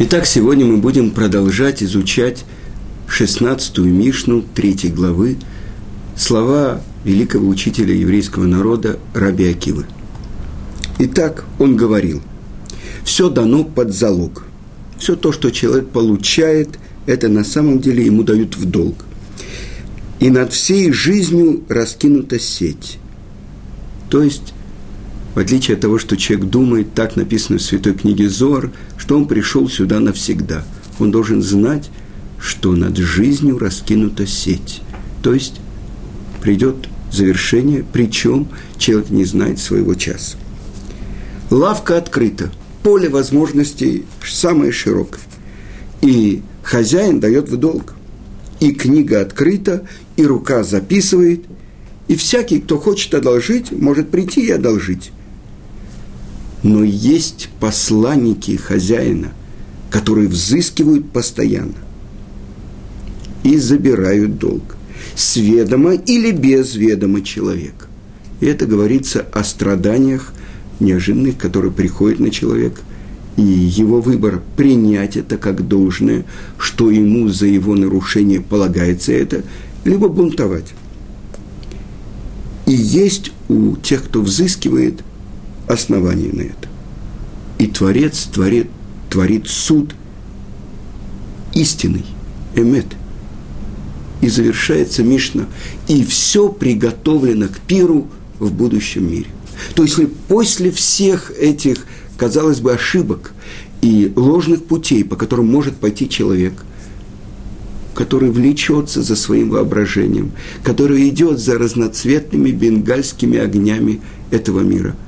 Итак, сегодня мы будем продолжать изучать 16-ю Мишну 3 главы слова великого учителя еврейского народа Раби Акивы. Итак, он говорил, все дано под залог. Все то, что человек получает, это на самом деле ему дают в долг. И над всей жизнью раскинута сеть. То есть в отличие от того, что человек думает, так написано в Святой книге Зор, что он пришел сюда навсегда. Он должен знать, что над жизнью раскинута сеть. То есть придет завершение, причем человек не знает своего часа. Лавка открыта, поле возможностей самое широкое. И хозяин дает в долг. И книга открыта, и рука записывает, и всякий, кто хочет одолжить, может прийти и одолжить но есть посланники хозяина, которые взыскивают постоянно и забирают долг с ведома или без ведома человека. И это говорится о страданиях неожиданных, которые приходят на человека, и его выбор принять это как должное, что ему за его нарушение полагается это, либо бунтовать. И есть у тех, кто взыскивает, оснований на это. И Творец творит, творит суд истинный, эмет. И завершается Мишна. И все приготовлено к пиру в будущем мире. То есть после всех этих, казалось бы, ошибок и ложных путей, по которым может пойти человек, который влечется за своим воображением, который идет за разноцветными бенгальскими огнями этого мира –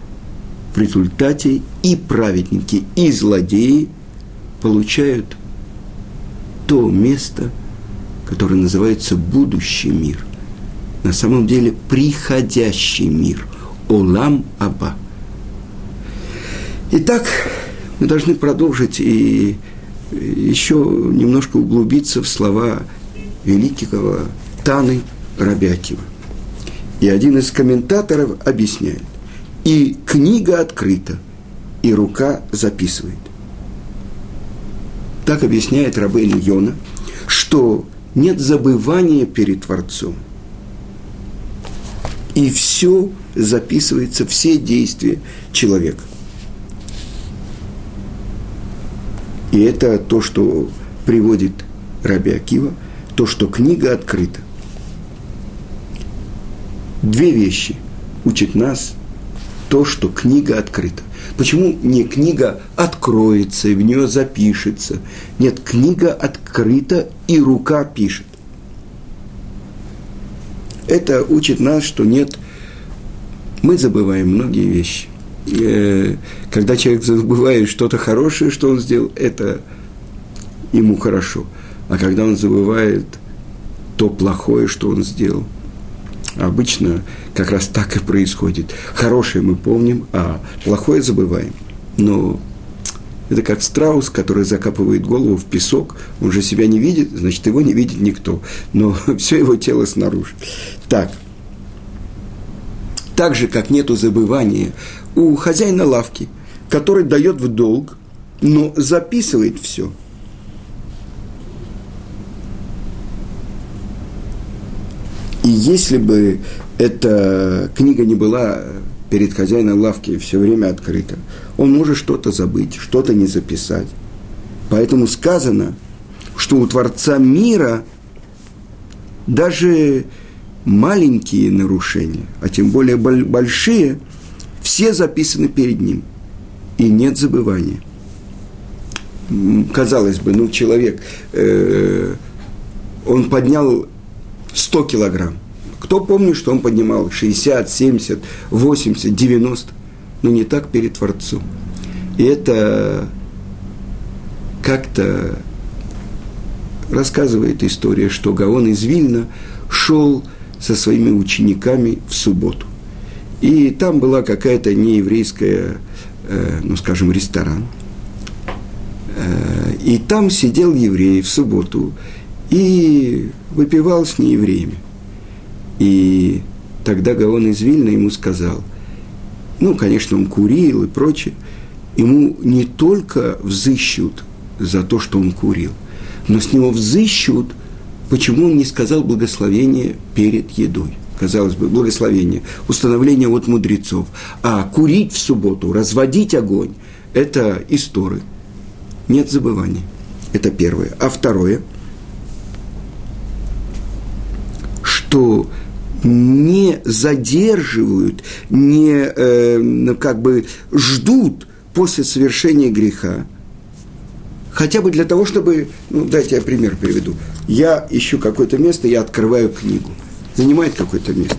в результате и праведники, и злодеи получают то место, которое называется будущий мир. На самом деле приходящий мир. Олам Аба. Итак, мы должны продолжить и еще немножко углубиться в слова великого Таны Рабякива. И один из комментаторов объясняет и книга открыта, и рука записывает. Так объясняет Рабейн Йона, что нет забывания перед Творцом. И все записывается, все действия человека. И это то, что приводит Раби Акива, то, что книга открыта. Две вещи учит нас то, что книга открыта. Почему не книга откроется и в нее запишется? Нет, книга открыта и рука пишет. Это учит нас, что нет, мы забываем многие вещи. Э, когда человек забывает что-то хорошее, что он сделал, это ему хорошо. А когда он забывает то плохое, что он сделал – Обычно как раз так и происходит. Хорошее мы помним, а плохое забываем. Но это как страус, который закапывает голову в песок. Он же себя не видит, значит, его не видит никто. Но все его тело снаружи. Так. Так же, как нету забывания у хозяина лавки, который дает в долг, но записывает все – И если бы эта книга не была перед хозяином лавки все время открыта, он может что-то забыть, что-то не записать. Поэтому сказано, что у Творца мира даже маленькие нарушения, а тем более большие, все записаны перед ним. И нет забывания. Казалось бы, ну, человек, э, он поднял 100 килограмм. Кто помнит, что он поднимал 60, 70, 80, 90? Но не так перед Творцом. И это как-то рассказывает история, что Гаон из Вильна шел со своими учениками в субботу. И там была какая-то нееврейская, э, ну, скажем, ресторан. Э, и там сидел еврей в субботу и выпивал с неевреями. И тогда Гаон из Вильна ему сказал, ну, конечно, он курил и прочее, ему не только взыщут за то, что он курил. Но с него взыщут, почему он не сказал благословение перед едой. Казалось бы, благословение, установление от мудрецов. А курить в субботу, разводить огонь – это истории. Нет забываний. Это первое. А второе, что не задерживают, не э, как бы ждут после совершения греха, хотя бы для того, чтобы, ну, дайте я пример приведу. Я ищу какое-то место, я открываю книгу. Занимает какое-то место.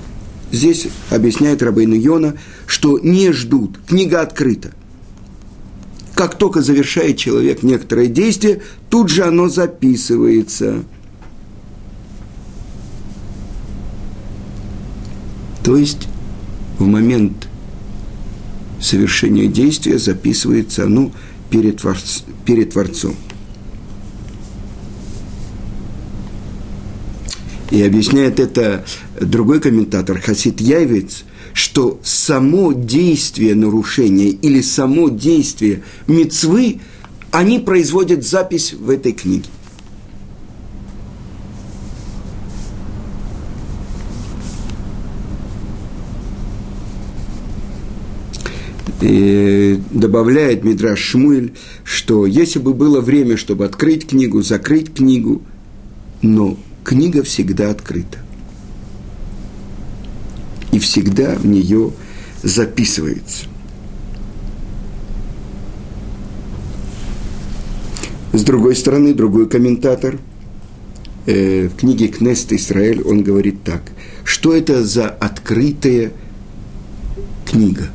Здесь объясняет Рабейну Йона, что не ждут, книга открыта. Как только завершает человек некоторое действие, тут же оно записывается. То есть в момент совершения действия записывается оно перед, творц, перед Творцом. И объясняет это другой комментатор, Хасид Яйвец, что само действие нарушения или само действие мецвы, они производят запись в этой книге. И добавляет Мидраш Шмуэль, что если бы было время, чтобы открыть книгу, закрыть книгу, но книга всегда открыта и всегда в нее записывается. С другой стороны, другой комментатор э, в книге Кнест Израиль, он говорит так, что это за открытая книга?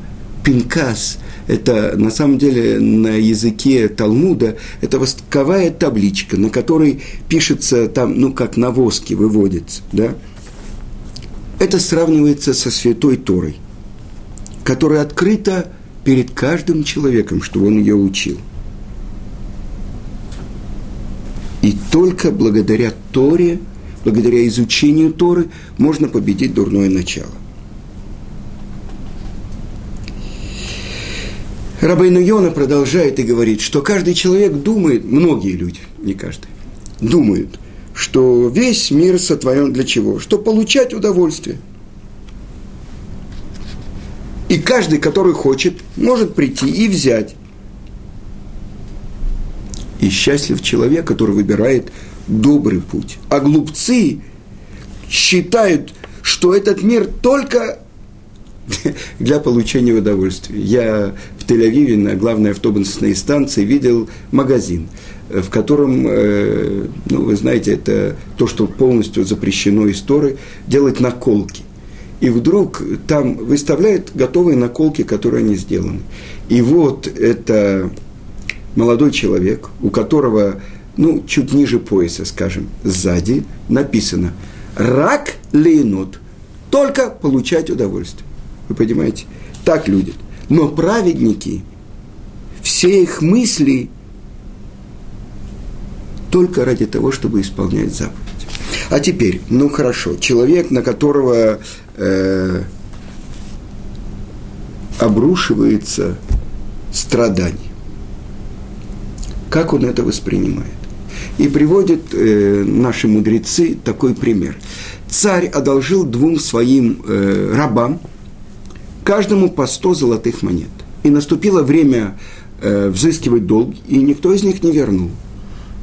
Пинкас – это на самом деле на языке Талмуда, это восковая табличка, на которой пишется там, ну, как на воске выводится, да, это сравнивается со Святой Торой, которая открыта перед каждым человеком, чтобы он ее учил. И только благодаря Торе, благодаря изучению Торы, можно победить дурное начало. Рабейну Йона продолжает и говорит, что каждый человек думает, многие люди, не каждый, думают – что весь мир сотворен для чего? Чтобы получать удовольствие. И каждый, который хочет, может прийти и взять. И счастлив человек, который выбирает добрый путь. А глупцы считают, что этот мир только для получения удовольствия. Я Тель-Авиве на главной автобусной станции видел магазин – в котором, э, ну, вы знаете, это то, что полностью запрещено из Торы, делать наколки. И вдруг там выставляют готовые наколки, которые они сделаны. И вот это молодой человек, у которого, ну, чуть ниже пояса, скажем, сзади написано «Рак лейнот» – только получать удовольствие. Вы понимаете? Так люди. Но праведники, все их мысли – только ради того, чтобы исполнять заповедь. А теперь, ну хорошо, человек, на которого э, обрушивается страдание. Как он это воспринимает? И приводят э, наши мудрецы такой пример. Царь одолжил двум своим э, рабам каждому по сто золотых монет. И наступило время э, взыскивать долг, и никто из них не вернул.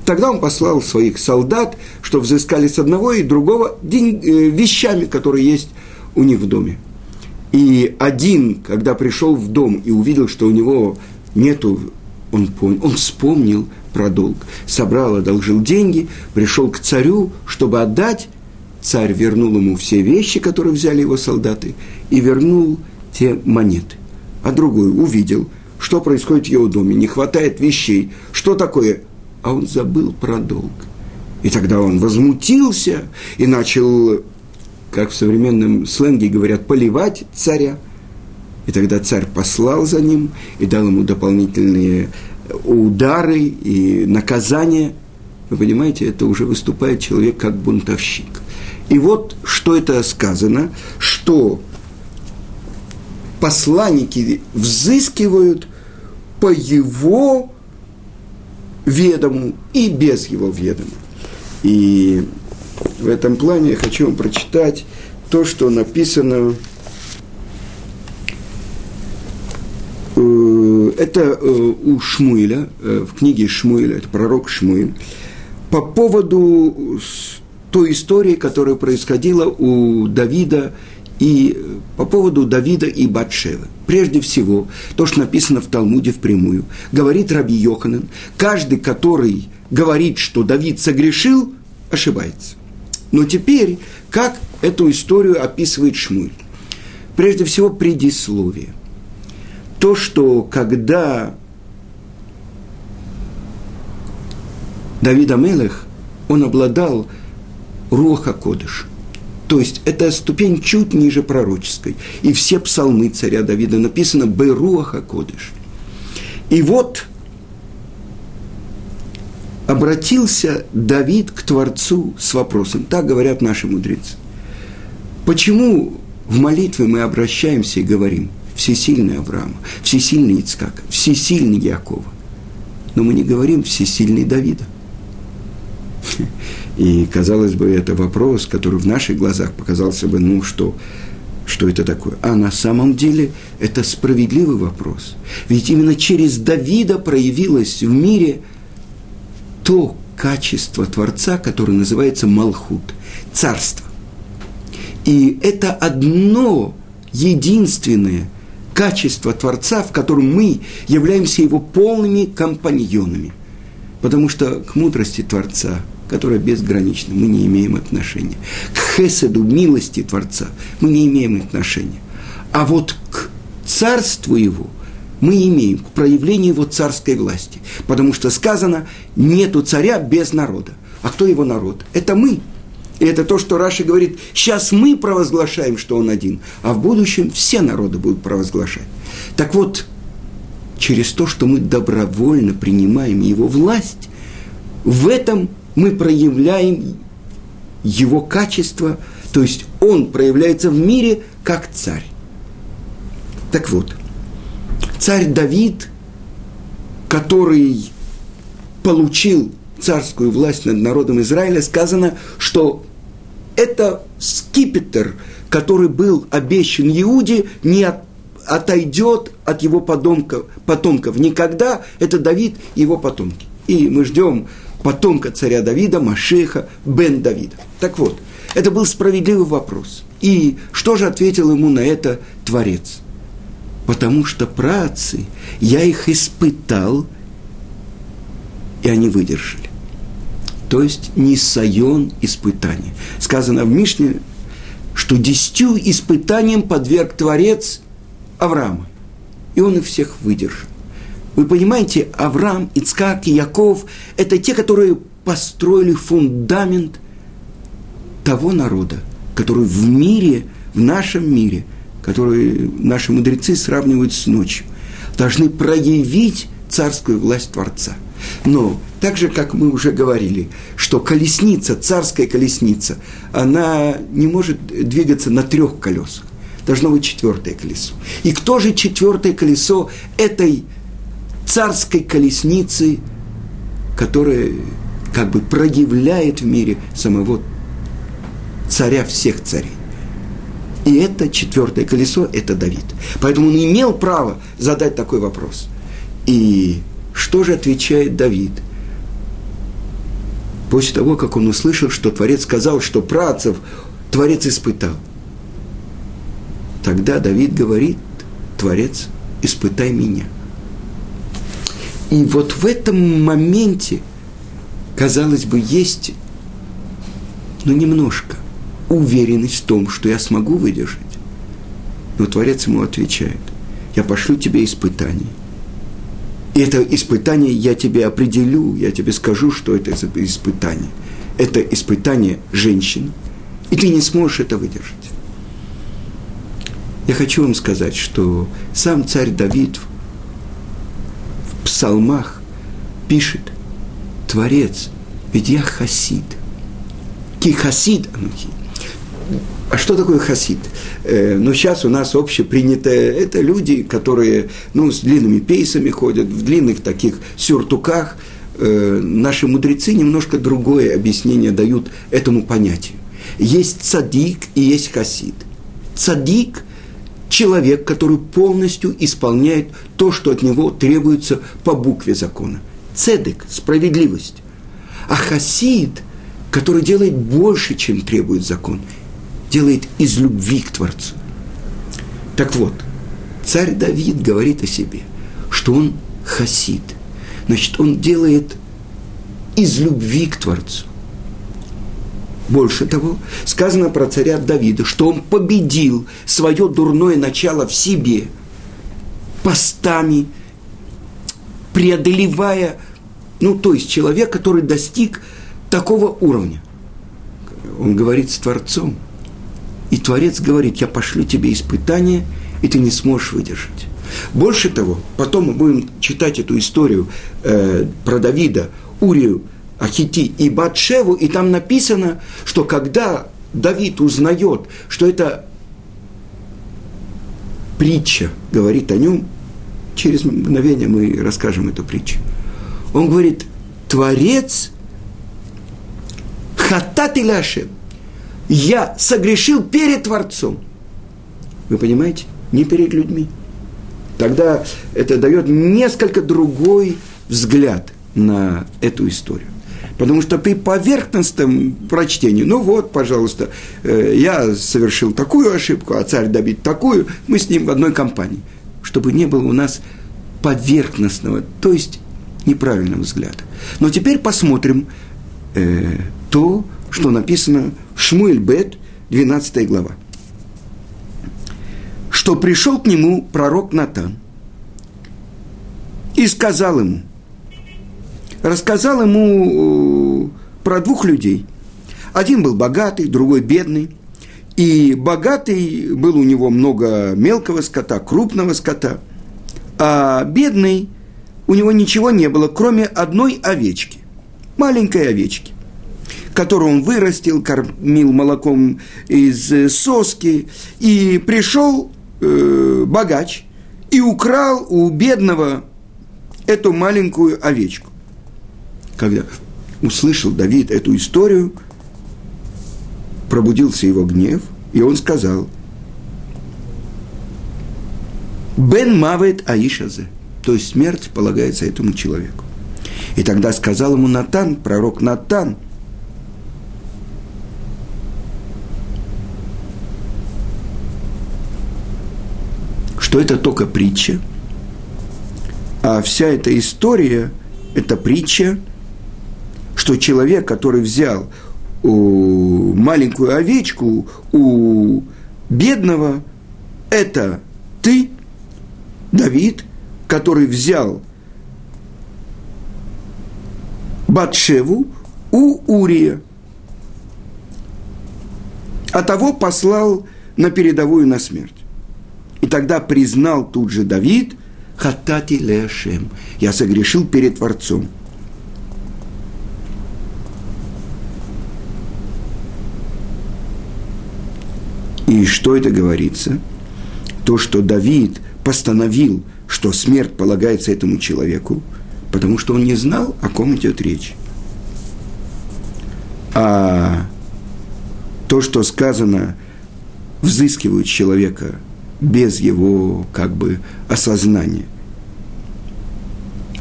Тогда он послал своих солдат, что взыскали с одного и другого день, э, вещами, которые есть у них в доме. И один, когда пришел в дом и увидел, что у него нету, он понял, он вспомнил про долг, собрал, одолжил деньги, пришел к царю, чтобы отдать. Царь вернул ему все вещи, которые взяли его солдаты, и вернул те монеты. А другой увидел, что происходит в его доме, не хватает вещей. Что такое? а он забыл про долг. И тогда он возмутился и начал, как в современном сленге говорят, поливать царя. И тогда царь послал за ним и дал ему дополнительные удары и наказания. Вы понимаете, это уже выступает человек как бунтовщик. И вот что это сказано, что посланники взыскивают по его ведому и без его ведома. И в этом плане я хочу вам прочитать то, что написано э, это э, у Шмуэля, э, в книге Шмуэля, это пророк Шмуэль, по поводу той истории, которая происходила у Давида и по поводу Давида и Батшевы. Прежде всего, то, что написано в Талмуде впрямую, говорит Раби Йоханан, каждый, который говорит, что Давид согрешил, ошибается. Но теперь, как эту историю описывает Шмуль? Прежде всего, предисловие. То, что когда Давид Амелех, он обладал Руаха Кодыш. То есть это ступень чуть ниже пророческой. И все псалмы царя Давида написано Беруаха Кодыш. И вот обратился Давид к Творцу с вопросом. Так говорят наши мудрецы. Почему в молитве мы обращаемся и говорим «Всесильный Авраама», «Всесильный Ицкака», «Всесильный Якова», но мы не говорим «Всесильный Давида». И, казалось бы, это вопрос, который в наших глазах показался бы, ну что, что это такое? А на самом деле это справедливый вопрос. Ведь именно через Давида проявилось в мире то качество Творца, которое называется Малхут, царство. И это одно единственное качество Творца, в котором мы являемся его полными компаньонами. Потому что к мудрости Творца – которая безгранична, мы не имеем отношения. К хеседу, милости Творца, мы не имеем отношения. А вот к царству его мы имеем, к проявлению его царской власти. Потому что сказано, нету царя без народа. А кто его народ? Это мы. И это то, что Раша говорит, сейчас мы провозглашаем, что он один, а в будущем все народы будут провозглашать. Так вот, через то, что мы добровольно принимаем его власть, в этом мы проявляем его качество, то есть он проявляется в мире как царь. Так вот, царь Давид, который получил царскую власть над народом Израиля, сказано, что это скипетр, который был обещан Иуде, не от, отойдет от его потомков, потомков. Никогда это Давид и его потомки. И мы ждем потомка царя Давида, Машеха, бен Давида. Так вот, это был справедливый вопрос. И что же ответил ему на это Творец? Потому что працы, я их испытал, и они выдержали. То есть Нисайон испытание. Сказано в Мишне, что десятью испытаниям подверг Творец Авраама. И он их всех выдержал. Вы понимаете, Авраам, Ицкак Яков – это те, которые построили фундамент того народа, который в мире, в нашем мире, который наши мудрецы сравнивают с ночью, должны проявить царскую власть Творца. Но так же, как мы уже говорили, что колесница, царская колесница, она не может двигаться на трех колесах. Должно быть четвертое колесо. И кто же четвертое колесо этой царской колесницы, которая как бы проявляет в мире самого царя всех царей. И это четвертое колесо, это Давид. Поэтому он имел право задать такой вопрос. И что же отвечает Давид? После того, как он услышал, что Творец сказал, что працев Творец испытал. Тогда Давид говорит, Творец, испытай меня – и вот в этом моменте, казалось бы, есть, ну, немножко уверенность в том, что я смогу выдержать. Но Творец ему отвечает, я пошлю тебе испытание. И это испытание я тебе определю, я тебе скажу, что это за испытание. Это испытание женщины, и ты не сможешь это выдержать. Я хочу вам сказать, что сам царь Давид – псалмах пишет Творец, ведь я хасид. Ки хасид анухи. А что такое хасид? Э, ну, сейчас у нас общепринятое, это люди, которые, ну, с длинными пейсами ходят, в длинных таких сюртуках, э, наши мудрецы немножко другое объяснение дают этому понятию. Есть цадик и есть хасид. Цадик – человек, который полностью исполняет то, что от него требуется по букве закона. Цедек – справедливость. А хасид, который делает больше, чем требует закон, делает из любви к Творцу. Так вот, царь Давид говорит о себе, что он хасид. Значит, он делает из любви к Творцу. Больше того, сказано про царя Давида, что он победил свое дурное начало в себе постами, преодолевая, ну, то есть человек, который достиг такого уровня. Он говорит с Творцом. И Творец говорит, я пошлю тебе испытание, и ты не сможешь выдержать. Больше того, потом мы будем читать эту историю э, про Давида, Урию, Ахити и Батшеву, и там написано, что когда Давид узнает, что это притча говорит о нем, через мгновение мы расскажем эту притчу. Он говорит, Творец хатат Иляшем, я согрешил перед Творцом. Вы понимаете? Не перед людьми. Тогда это дает несколько другой взгляд на эту историю. Потому что при поверхностном прочтении, ну вот, пожалуйста, э, я совершил такую ошибку, а царь добит такую, мы с ним в одной компании. Чтобы не было у нас поверхностного, то есть неправильного взгляда. Но теперь посмотрим э, то, что написано в Шмуэль Бет, 12 глава. Что пришел к нему пророк Натан и сказал ему – рассказал ему э, про двух людей. Один был богатый, другой бедный. И богатый был у него много мелкого скота, крупного скота. А бедный, у него ничего не было, кроме одной овечки, маленькой овечки, которую он вырастил, кормил молоком из э, соски. И пришел э, богач и украл у бедного эту маленькую овечку когда услышал Давид эту историю, пробудился его гнев, и он сказал, «Бен мавет аишазе», то есть смерть полагается этому человеку. И тогда сказал ему Натан, пророк Натан, что это только притча, а вся эта история – это притча – что человек, который взял у маленькую овечку у бедного, это ты, Давид, который взял Батшеву у Урия, а того послал на передовую на смерть. И тогда признал тут же Давид, хатати лешем, я согрешил перед Творцом – И что это говорится? То, что Давид постановил, что смерть полагается этому человеку, потому что он не знал, о ком идет речь. А то, что сказано, взыскивают человека без его как бы осознания.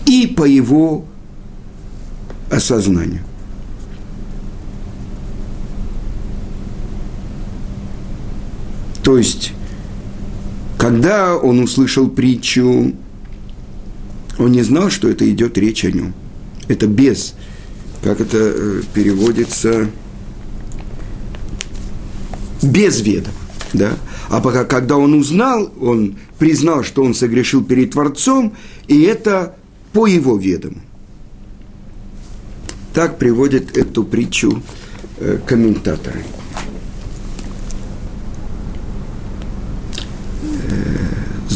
И по его осознанию. То есть, когда он услышал притчу, он не знал, что это идет речь о нем. Это без, как это э, переводится, без ведома. Да? А пока, когда он узнал, он признал, что он согрешил перед Творцом, и это по его ведому. Так приводит эту притчу э, комментаторы.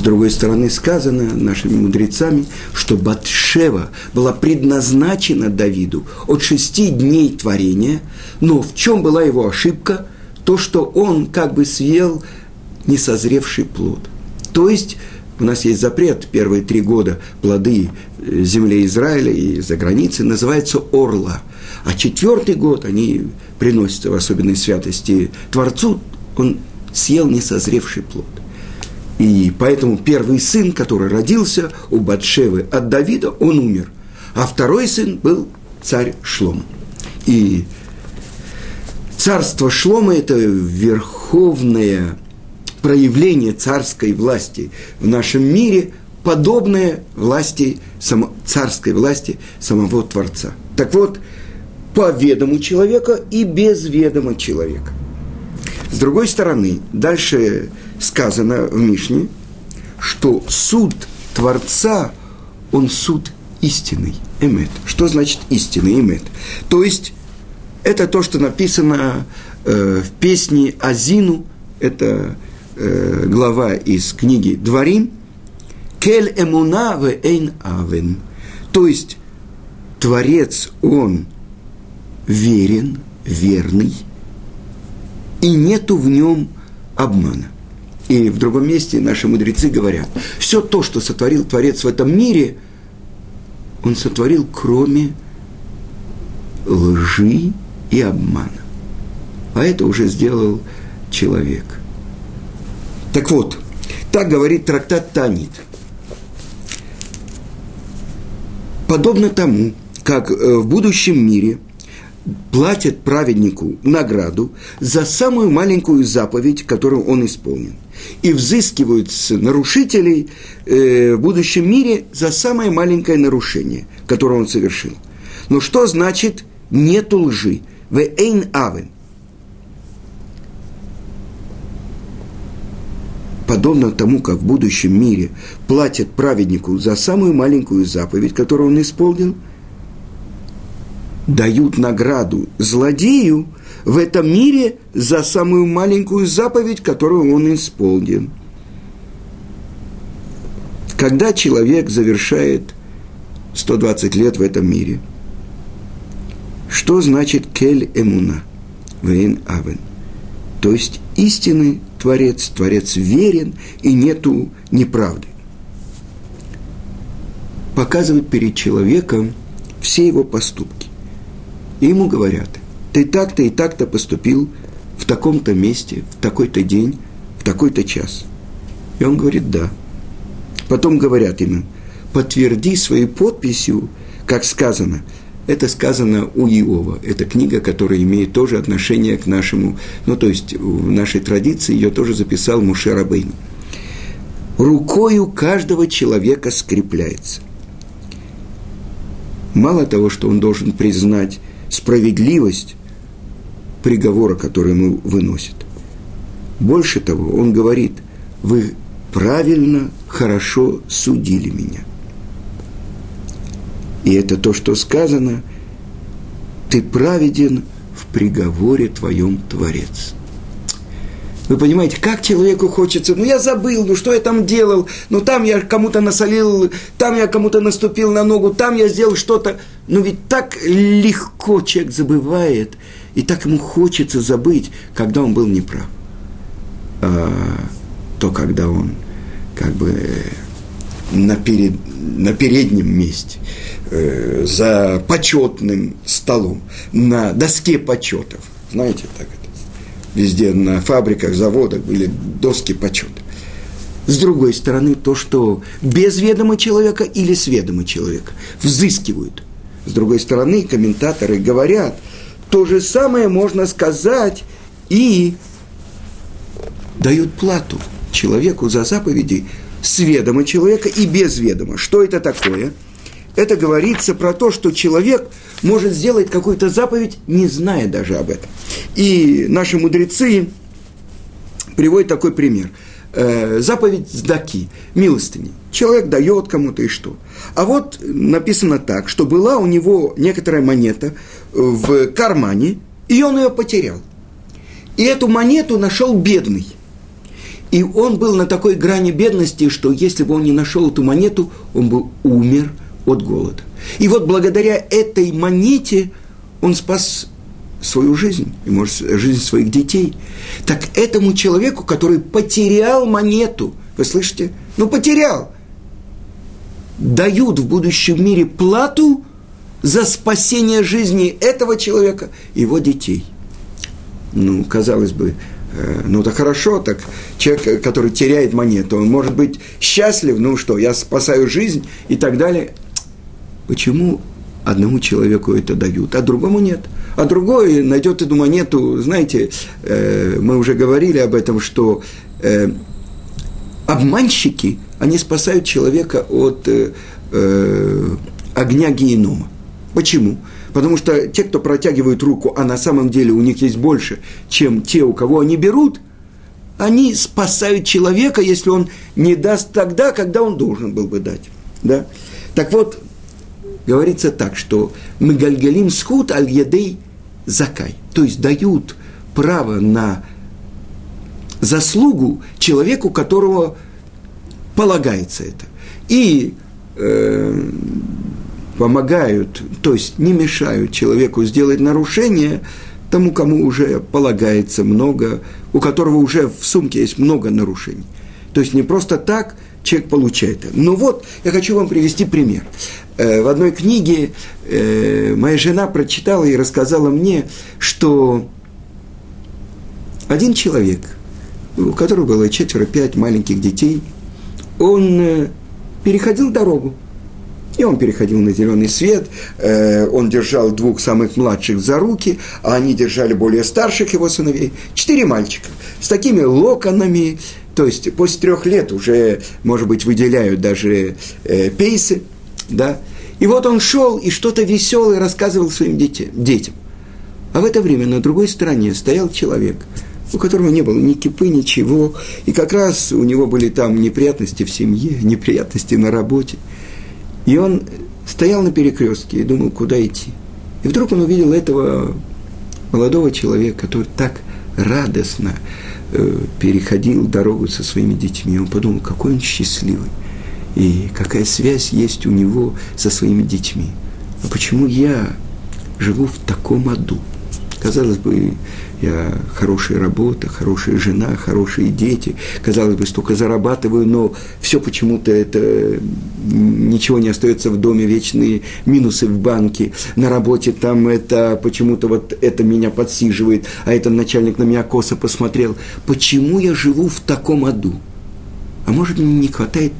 Другой стороны, сказано нашими мудрецами, что Батшева была предназначена Давиду от шести дней творения, но в чем была его ошибка? То, что он как бы съел несозревший плод. То есть у нас есть запрет первые три года плоды э, земли Израиля и за границей, называется орла. А четвертый год они приносятся в особенной святости Творцу, он съел несозревший плод. И поэтому первый сын, который родился у Батшевы от Давида, он умер. А второй сын был царь Шлом. И царство Шлома – это верховное проявление царской власти в нашем мире, подобное власти, само, царской власти самого Творца. Так вот, по ведому человека и без ведома человека. С другой стороны, дальше сказано в Мишне, что суд Творца, он суд истинный, эмет. Что значит истинный, эмет? То есть, это то, что написано э, в песне Азину, это э, глава из книги Дворим, Кель эмуна в эйн авен. То есть, Творец, он верен, верный, и нету в нем обмана. И в другом месте наши мудрецы говорят, все то, что сотворил Творец в этом мире, он сотворил кроме лжи и обмана. А это уже сделал человек. Так вот, так говорит трактат Танит. Подобно тому, как э, в будущем мире – платят праведнику награду за самую маленькую заповедь, которую он исполнил. И взыскивают с нарушителей э, в будущем мире за самое маленькое нарушение, которое он совершил. Но что значит «нету лжи»? В эйн авен. Подобно тому, как в будущем мире платят праведнику за самую маленькую заповедь, которую он исполнил – дают награду злодею в этом мире за самую маленькую заповедь, которую он исполнил. Когда человек завершает 120 лет в этом мире, что значит кель эмуна, вейн авен? То есть истинный Творец, Творец верен и нету неправды. Показывает перед человеком все его поступки. И ему говорят, ты так-то и так-то поступил в таком-то месте, в такой-то день, в такой-то час. И он говорит, да. Потом говорят ему, подтверди своей подписью, как сказано. Это сказано у Иова. Это книга, которая имеет тоже отношение к нашему, ну, то есть в нашей традиции ее тоже записал Муше Рабейн. Рукою каждого человека скрепляется. Мало того, что он должен признать справедливость приговора, который ему выносит. Больше того, он говорит, вы правильно, хорошо судили меня. И это то, что сказано, ты праведен в приговоре твоем Творец. Вы понимаете, как человеку хочется, ну я забыл, ну что я там делал, ну там я кому-то насолил, там я кому-то наступил на ногу, там я сделал что-то. Ну ведь так легко человек забывает, и так ему хочется забыть, когда он был неправ. А, то, когда он как бы на, перед, на переднем месте, э, за почетным столом, на доске почетов. Знаете, так везде на фабриках, заводах были доски почета. С другой стороны, то, что без ведома человека или с ведома человека взыскивают. С другой стороны, комментаторы говорят, то же самое можно сказать и дают плату человеку за заповеди с ведома человека и без ведома. Что это такое? Это говорится про то, что человек – может сделать какую-то заповедь, не зная даже об этом. И наши мудрецы приводят такой пример. Э, заповедь сдаки, милостыни. Человек дает кому-то и что. А вот написано так, что была у него некоторая монета в кармане, и он ее потерял. И эту монету нашел бедный. И он был на такой грани бедности, что если бы он не нашел эту монету, он бы умер от голода. И вот благодаря этой монете он спас свою жизнь, и, может, жизнь своих детей. Так этому человеку, который потерял монету, Вы слышите? Ну, потерял. Дают в будущем мире плату за спасение жизни этого человека и его детей. Ну, казалось бы, э, ну, так хорошо, так человек, который теряет монету, он может быть счастлив, ну что, я спасаю жизнь и так далее. Почему одному человеку это дают, а другому нет? А другой найдет эту монету, знаете, э, мы уже говорили об этом, что э, обманщики, они спасают человека от э, огня генома. Почему? Потому что те, кто протягивают руку, а на самом деле у них есть больше, чем те, у кого они берут, они спасают человека, если он не даст тогда, когда он должен был бы дать. Да? Так вот, говорится так, что мы гальгалим схуд аль едей закай, то есть дают право на заслугу человеку, которого полагается это. И э, помогают, то есть не мешают человеку сделать нарушение тому, кому уже полагается много, у которого уже в сумке есть много нарушений. То есть не просто так человек получает это. Ну вот, я хочу вам привести пример. Э, в одной книге э, моя жена прочитала и рассказала мне, что один человек, у которого было четверо-пять маленьких детей, он э, переходил дорогу. И он переходил на зеленый свет, он держал двух самых младших за руки, а они держали более старших его сыновей. Четыре мальчика с такими локонами, то есть после трех лет уже, может быть, выделяют даже пейсы – да, и вот он шел и что-то веселое рассказывал своим детям. А в это время на другой стороне стоял человек, у которого не было ни кипы, ничего, и как раз у него были там неприятности в семье, неприятности на работе. И он стоял на перекрестке и думал, куда идти. И вдруг он увидел этого молодого человека, который так радостно э, переходил дорогу со своими детьми. Он подумал, какой он счастливый и какая связь есть у него со своими детьми. А почему я живу в таком аду? Казалось бы, я хорошая работа, хорошая жена, хорошие дети. Казалось бы, столько зарабатываю, но все почему-то это ничего не остается в доме, вечные минусы в банке. На работе там это почему-то вот это меня подсиживает, а этот начальник на меня косо посмотрел. Почему я живу в таком аду? А может, мне не хватает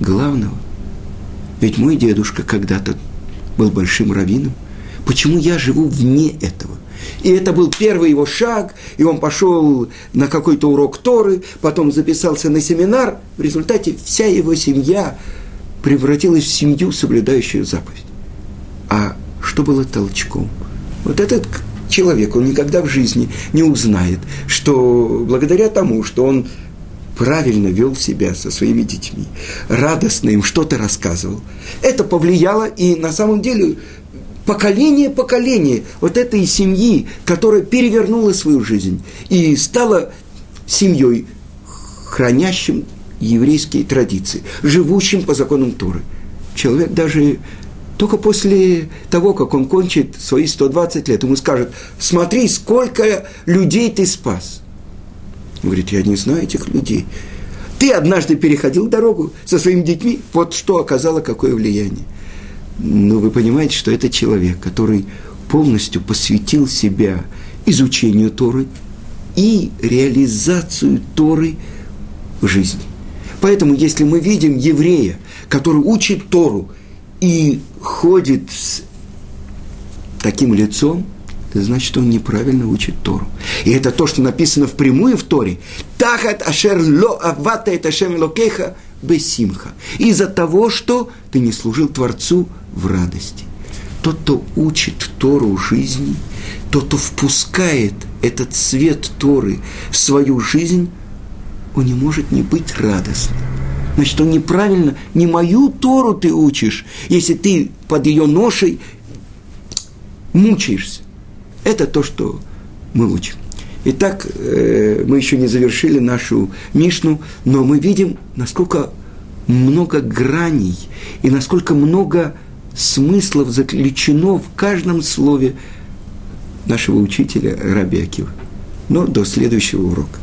главного. Ведь мой дедушка когда-то был большим раввином. Почему я живу вне этого? И это был первый его шаг, и он пошел на какой-то урок Торы, потом записался на семинар. В результате вся его семья превратилась в семью, соблюдающую заповедь. А что было толчком? Вот этот человек, он никогда в жизни не узнает, что благодаря тому, что он правильно вел себя со своими детьми, радостно им что-то рассказывал. Это повлияло и на самом деле поколение поколение вот этой семьи, которая перевернула свою жизнь и стала семьей, хранящим еврейские традиции, живущим по законам Торы. Человек даже только после того, как он кончит свои 120 лет, ему скажет, смотри, сколько людей ты спас – говорит, я не знаю этих людей. Ты однажды переходил дорогу со своими детьми, вот что оказало какое влияние. Но вы понимаете, что это человек, который полностью посвятил себя изучению Торы и реализацию Торы в жизни. Поэтому, если мы видим еврея, который учит Тору и ходит с таким лицом, это значит, он неправильно учит Тору. И это то, что написано впрямую в Торе. Тахат ашер ло авата это шем локеха бесимха. Из-за того, что ты не служил Творцу в радости. Тот, кто учит Тору жизни, тот, кто впускает этот свет Торы в свою жизнь, он не может не быть радостным. Значит, он неправильно, не мою Тору ты учишь, если ты под ее ношей мучаешься. Это то, что мы учим. Итак, э, мы еще не завершили нашу Мишну, но мы видим, насколько много граней и насколько много смыслов заключено в каждом слове нашего учителя Раби Акива. Но до следующего урока.